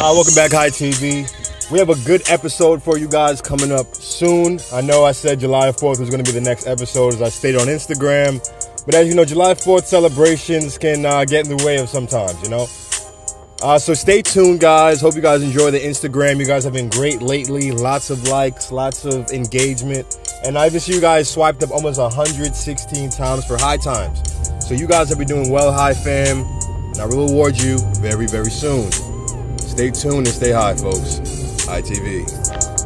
Uh, welcome back, High TV. We have a good episode for you guys coming up soon. I know I said July 4th was going to be the next episode, as I stated on Instagram. But as you know, July 4th celebrations can uh, get in the way of sometimes, you know? Uh, so stay tuned, guys. Hope you guys enjoy the Instagram. You guys have been great lately. Lots of likes, lots of engagement. And I see you guys swiped up almost 116 times for high times. So you guys have been doing well, high fam. And I will reward you very, very soon. Stay tuned and stay high, folks. ITV.